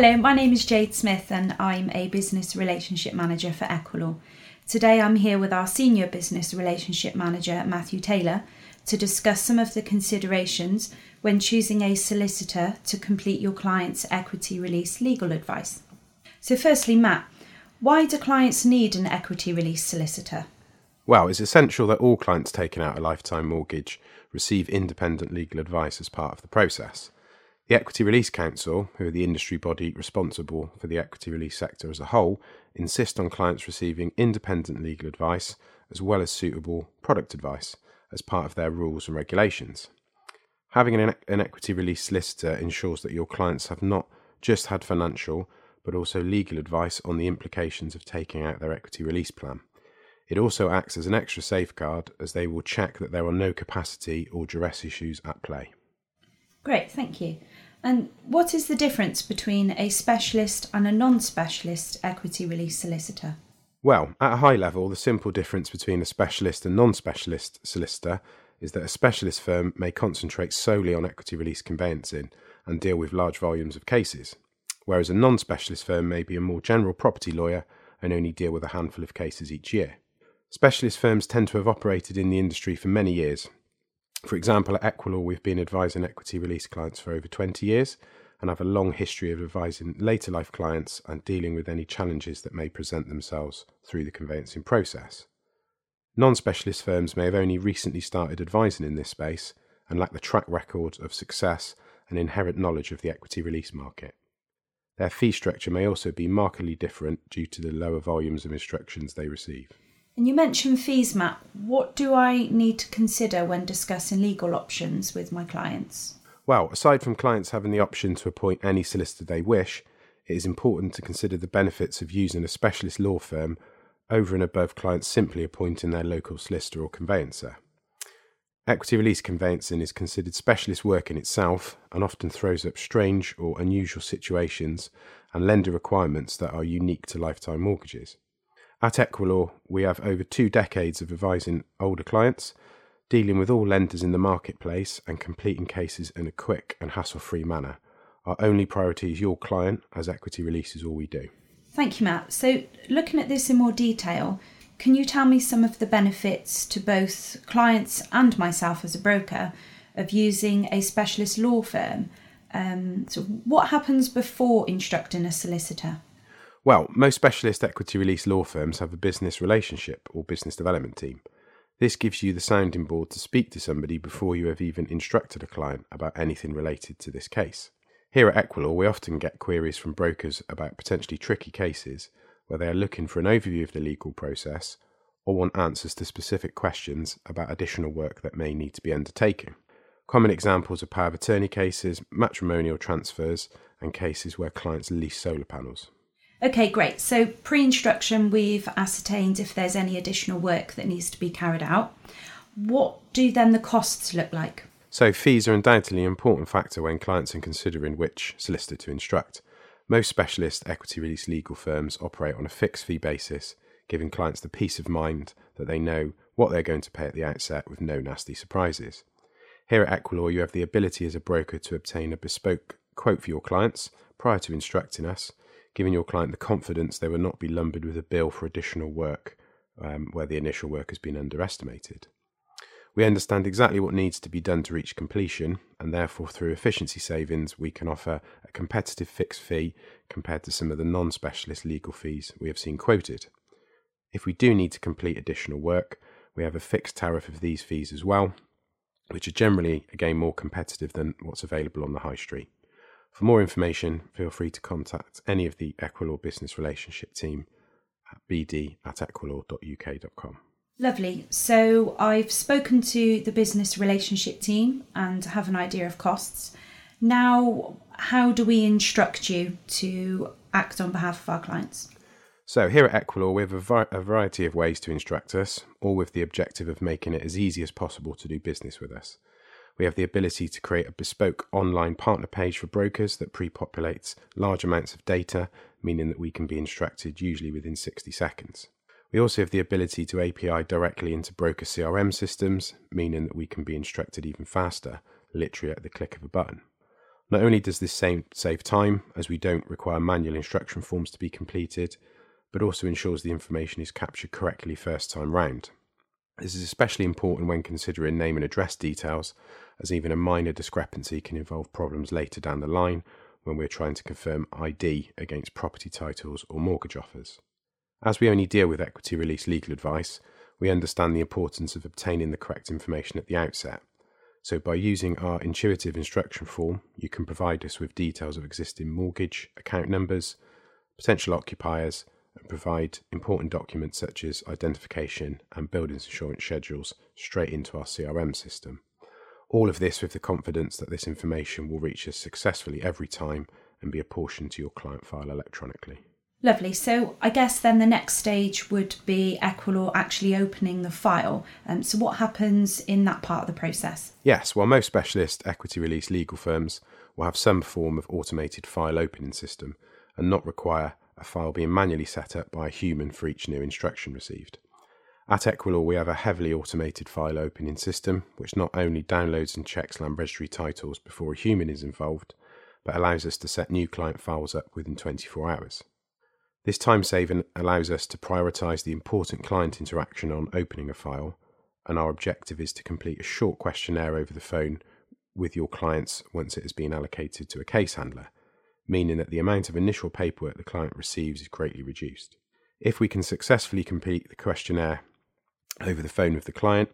Hello, my name is Jade Smith and I'm a business relationship manager for Equilaw. Today I'm here with our senior business relationship manager, Matthew Taylor, to discuss some of the considerations when choosing a solicitor to complete your client's equity release legal advice. So, firstly, Matt, why do clients need an equity release solicitor? Well, it's essential that all clients taking out a lifetime mortgage receive independent legal advice as part of the process. The Equity Release Council, who are the industry body responsible for the equity release sector as a whole, insist on clients receiving independent legal advice as well as suitable product advice as part of their rules and regulations. Having an, an equity release solicitor ensures that your clients have not just had financial but also legal advice on the implications of taking out their equity release plan. It also acts as an extra safeguard as they will check that there are no capacity or duress issues at play. Great, thank you. And what is the difference between a specialist and a non specialist equity release solicitor? Well, at a high level, the simple difference between a specialist and non specialist solicitor is that a specialist firm may concentrate solely on equity release conveyancing and deal with large volumes of cases, whereas a non specialist firm may be a more general property lawyer and only deal with a handful of cases each year. Specialist firms tend to have operated in the industry for many years for example, at Equilaw, we've been advising equity release clients for over 20 years and have a long history of advising later life clients and dealing with any challenges that may present themselves through the conveyancing process. Non specialist firms may have only recently started advising in this space and lack the track record of success and inherent knowledge of the equity release market. Their fee structure may also be markedly different due to the lower volumes of instructions they receive. And you mentioned fees, Matt. What do I need to consider when discussing legal options with my clients? Well, aside from clients having the option to appoint any solicitor they wish, it is important to consider the benefits of using a specialist law firm over and above clients simply appointing their local solicitor or conveyancer. Equity release conveyancing is considered specialist work in itself and often throws up strange or unusual situations and lender requirements that are unique to lifetime mortgages. At Equilaw, we have over two decades of advising older clients, dealing with all lenders in the marketplace, and completing cases in a quick and hassle free manner. Our only priority is your client, as equity release is all we do. Thank you, Matt. So, looking at this in more detail, can you tell me some of the benefits to both clients and myself as a broker of using a specialist law firm? Um, so, what happens before instructing a solicitor? Well, most specialist equity release law firms have a business relationship or business development team. This gives you the sounding board to speak to somebody before you have even instructed a client about anything related to this case. Here at Equilaw, we often get queries from brokers about potentially tricky cases where they are looking for an overview of the legal process or want answers to specific questions about additional work that may need to be undertaken. Common examples are power of attorney cases, matrimonial transfers, and cases where clients lease solar panels. Okay, great. So, pre instruction, we've ascertained if there's any additional work that needs to be carried out. What do then the costs look like? So, fees are undoubtedly an important factor when clients are considering which solicitor to instruct. Most specialist equity release legal firms operate on a fixed fee basis, giving clients the peace of mind that they know what they're going to pay at the outset with no nasty surprises. Here at Equilaw, you have the ability as a broker to obtain a bespoke quote for your clients prior to instructing us giving your client the confidence they will not be lumbered with a bill for additional work um, where the initial work has been underestimated. We understand exactly what needs to be done to reach completion, and therefore, through efficiency savings, we can offer a competitive fixed fee compared to some of the non specialist legal fees we have seen quoted. If we do need to complete additional work, we have a fixed tariff of these fees as well, which are generally, again, more competitive than what's available on the high street. For more information, feel free to contact any of the Equilaw Business Relationship team at bd at equilaw.uk.com. Lovely. So I've spoken to the business relationship team and have an idea of costs. Now, how do we instruct you to act on behalf of our clients? So, here at Equilaw, we have a, a, variety of ways to instruct us, all with the objective of making it as easy as possible to do business with us. We have the ability to create a bespoke online partner page for brokers that pre populates large amounts of data, meaning that we can be instructed usually within 60 seconds. We also have the ability to API directly into broker CRM systems, meaning that we can be instructed even faster, literally at the click of a button. Not only does this save time, as we don't require manual instruction forms to be completed, but also ensures the information is captured correctly first time round. This is especially important when considering name and address details, as even a minor discrepancy can involve problems later down the line when we're trying to confirm ID against property titles or mortgage offers. As we only deal with equity release legal advice, we understand the importance of obtaining the correct information at the outset. So, by using our intuitive instruction form, you can provide us with details of existing mortgage, account numbers, potential occupiers, and provide important documents such as identification and buildings insurance schedules straight into our CRM system. All of this with the confidence that this information will reach us successfully every time and be apportioned to your client file electronically. Lovely. So I guess then the next stage would be Equilaw actually opening the file. Um, so what happens in that part of the process? Yes, well, most specialist equity release legal firms will have some form of automated file opening system and not require a file being manually set up by a human for each new instruction received. At Equilaw, we have a heavily automated file opening system which not only downloads and checks land registry titles before a human is involved, but allows us to set new client files up within 24 hours. This time saving allows us to prioritise the important client interaction on opening a file, and our objective is to complete a short questionnaire over the phone with your clients once it has been allocated to a case handler meaning that the amount of initial paperwork the client receives is greatly reduced. If we can successfully complete the questionnaire over the phone with the client,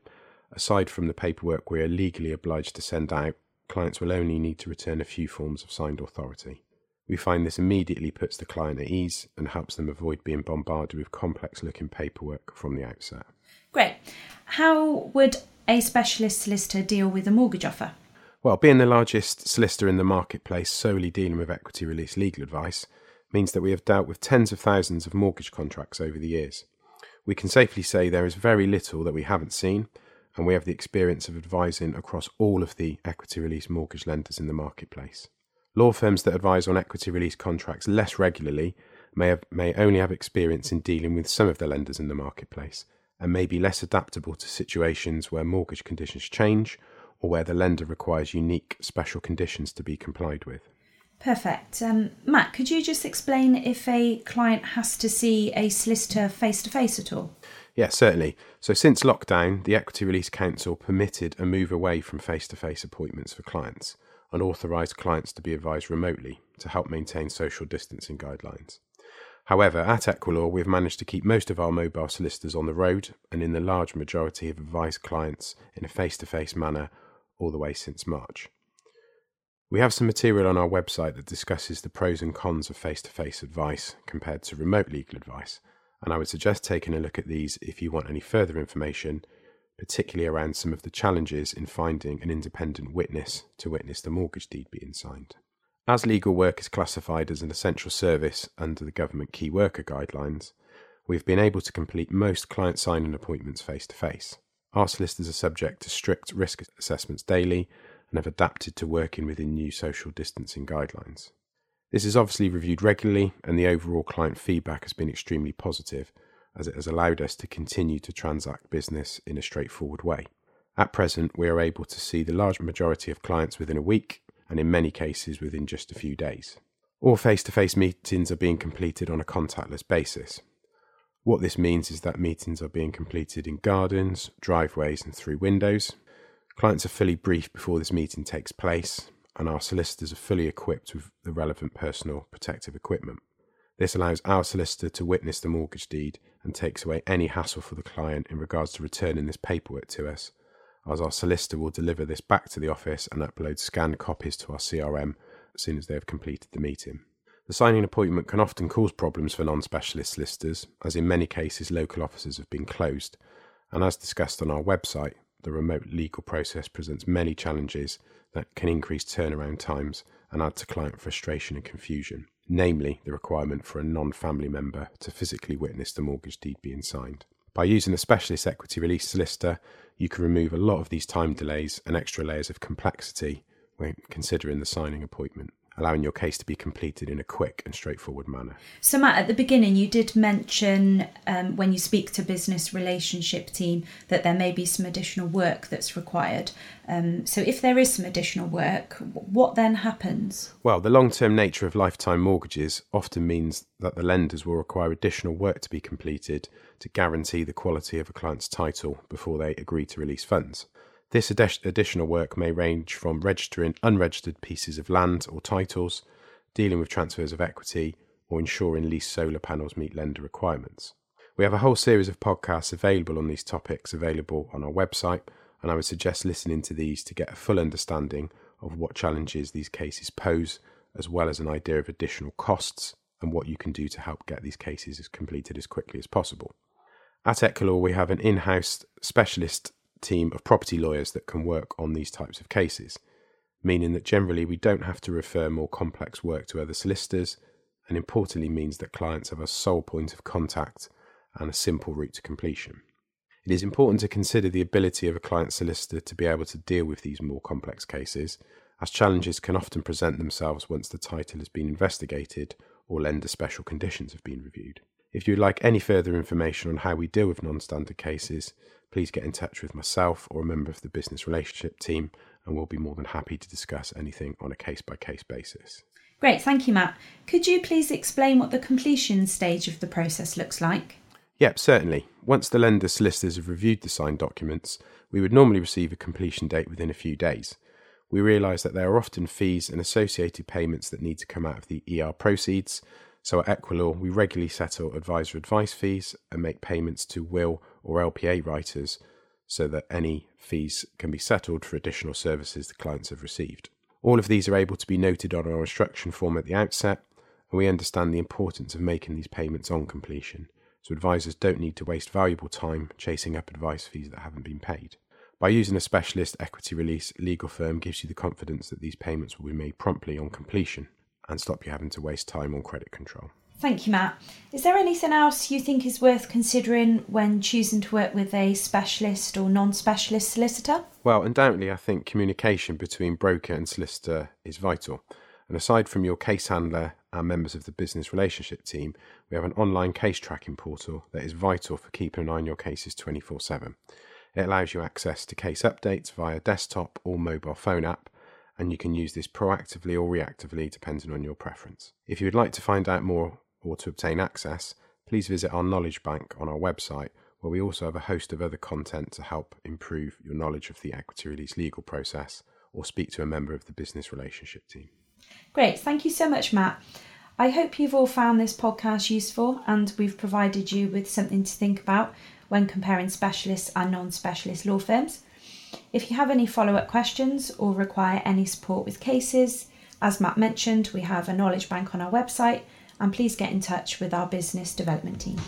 aside from the paperwork we are legally obliged to send out, clients will only need to return a few forms of signed authority. We find this immediately puts the client at ease and helps them avoid being bombarded with complex looking paperwork from the outset. Great. How would a specialist solicitor deal with a mortgage offer? Well, being the largest solicitor in the marketplace solely dealing with equity release legal advice means that we have dealt with tens of thousands of mortgage contracts over the years. We can safely say there is very little that we haven't seen, and we have the experience of advising across all of the equity release mortgage lenders in the marketplace. Law firms that advise on equity release contracts less regularly may, have, may only have experience in dealing with some of the lenders in the marketplace and may be less adaptable to situations where mortgage conditions change or where the lender requires unique special conditions to be complied with. Perfect. Um, Matt, could you just explain if a client has to see a solicitor face to face at all? Yes, certainly. So, since lockdown, the Equity Release Council permitted a move away from face to face appointments for clients and authorised clients to be advised remotely to help maintain social distancing guidelines. However, at Equilaw, we've managed to keep most of our mobile solicitors on the road and in the large majority have advised clients in a face to face manner all the way since March. We have some material on our website that discusses the pros and cons of face to face advice compared to remote legal advice, and I would suggest taking a look at these if you want any further information, particularly around some of the challenges in finding an independent witness to witness the mortgage deed being signed. As legal work is classified as an essential service under the government key worker guidelines, we've been able to complete most client signing appointments face to face. Our solicitors are subject to strict risk assessments daily and have adapted to working within new social distancing guidelines. This is obviously reviewed regularly, and the overall client feedback has been extremely positive, as it has allowed us to continue to transact business in a straightforward way. At present, we are able to see the large majority of clients within a week, and in many cases within just a few days. All face to face meetings are being completed on a contactless basis, what this means is that meetings are being completed in gardens, driveways, and through windows. Clients are fully briefed before this meeting takes place, and our solicitors are fully equipped with the relevant personal protective equipment. This allows our solicitor to witness the mortgage deed and takes away any hassle for the client in regards to returning this paperwork to us, as our solicitor will deliver this back to the office and upload scanned copies to our CRM as soon as they have completed the meeting. The signing appointment can often cause problems for non specialist solicitors, as in many cases local offices have been closed. And as discussed on our website, the remote legal process presents many challenges that can increase turnaround times and add to client frustration and confusion, namely the requirement for a non family member to physically witness the mortgage deed being signed. By using a specialist equity release solicitor, you can remove a lot of these time delays and extra layers of complexity when considering the signing appointment. Allowing your case to be completed in a quick and straightforward manner. So, Matt, at the beginning, you did mention um, when you speak to business relationship team that there may be some additional work that's required. Um, so, if there is some additional work, what then happens? Well, the long term nature of lifetime mortgages often means that the lenders will require additional work to be completed to guarantee the quality of a client's title before they agree to release funds. This additional work may range from registering unregistered pieces of land or titles, dealing with transfers of equity, or ensuring leased solar panels meet lender requirements. We have a whole series of podcasts available on these topics available on our website, and I would suggest listening to these to get a full understanding of what challenges these cases pose, as well as an idea of additional costs and what you can do to help get these cases completed as quickly as possible. At Equilaw, we have an in house specialist team of property lawyers that can work on these types of cases, meaning that generally we don't have to refer more complex work to other solicitors, and importantly means that clients have a sole point of contact and a simple route to completion. It is important to consider the ability of a client solicitor to be able to deal with these more complex cases, as challenges can often present themselves once the title has been investigated or lender special conditions have been reviewed. If you would like any further information on how we deal with non standard cases, please get in touch with myself or a member of the business relationship team, and we'll be more than happy to discuss anything on a case by case basis. Great, thank you, Matt. Could you please explain what the completion stage of the process looks like? Yep, certainly. Once the lender solicitors have reviewed the signed documents, we would normally receive a completion date within a few days. We realise that there are often fees and associated payments that need to come out of the ER proceeds, so at Equilaw, we regularly settle advisor advice fees and make payments to will or LPA writers so that any fees can be settled for additional services the clients have received. All of these are able to be noted on our instruction form at the outset, and we understand the importance of making these payments on completion, so advisors don't need to waste valuable time chasing up advice fees that haven't been paid. By using a specialist equity release legal firm gives you the confidence that these payments will be made promptly on completion and stop you having to waste time on credit control. Thank you, Matt. Is there anything else you think is worth considering when choosing to work with a specialist or non specialist solicitor? Well, undoubtedly, I think communication between broker and solicitor is vital. And aside from your case handler and members of the business relationship team, we have an online case tracking portal that is vital for keeping an eye on your cases 24 7. It allows you access to case updates via desktop or mobile phone app and you can use this proactively or reactively depending on your preference. If you would like to find out more or to obtain access, please visit our knowledge bank on our website, where we also have a host of other content to help improve your knowledge of the equity release legal process, or speak to a member of the business relationship team. Great, thank you so much, Matt. I hope you've all found this podcast useful and we've provided you with something to think about when comparing specialist and non specialist law firms. If you have any follow up questions or require any support with cases, as Matt mentioned, we have a knowledge bank on our website and please get in touch with our business development team.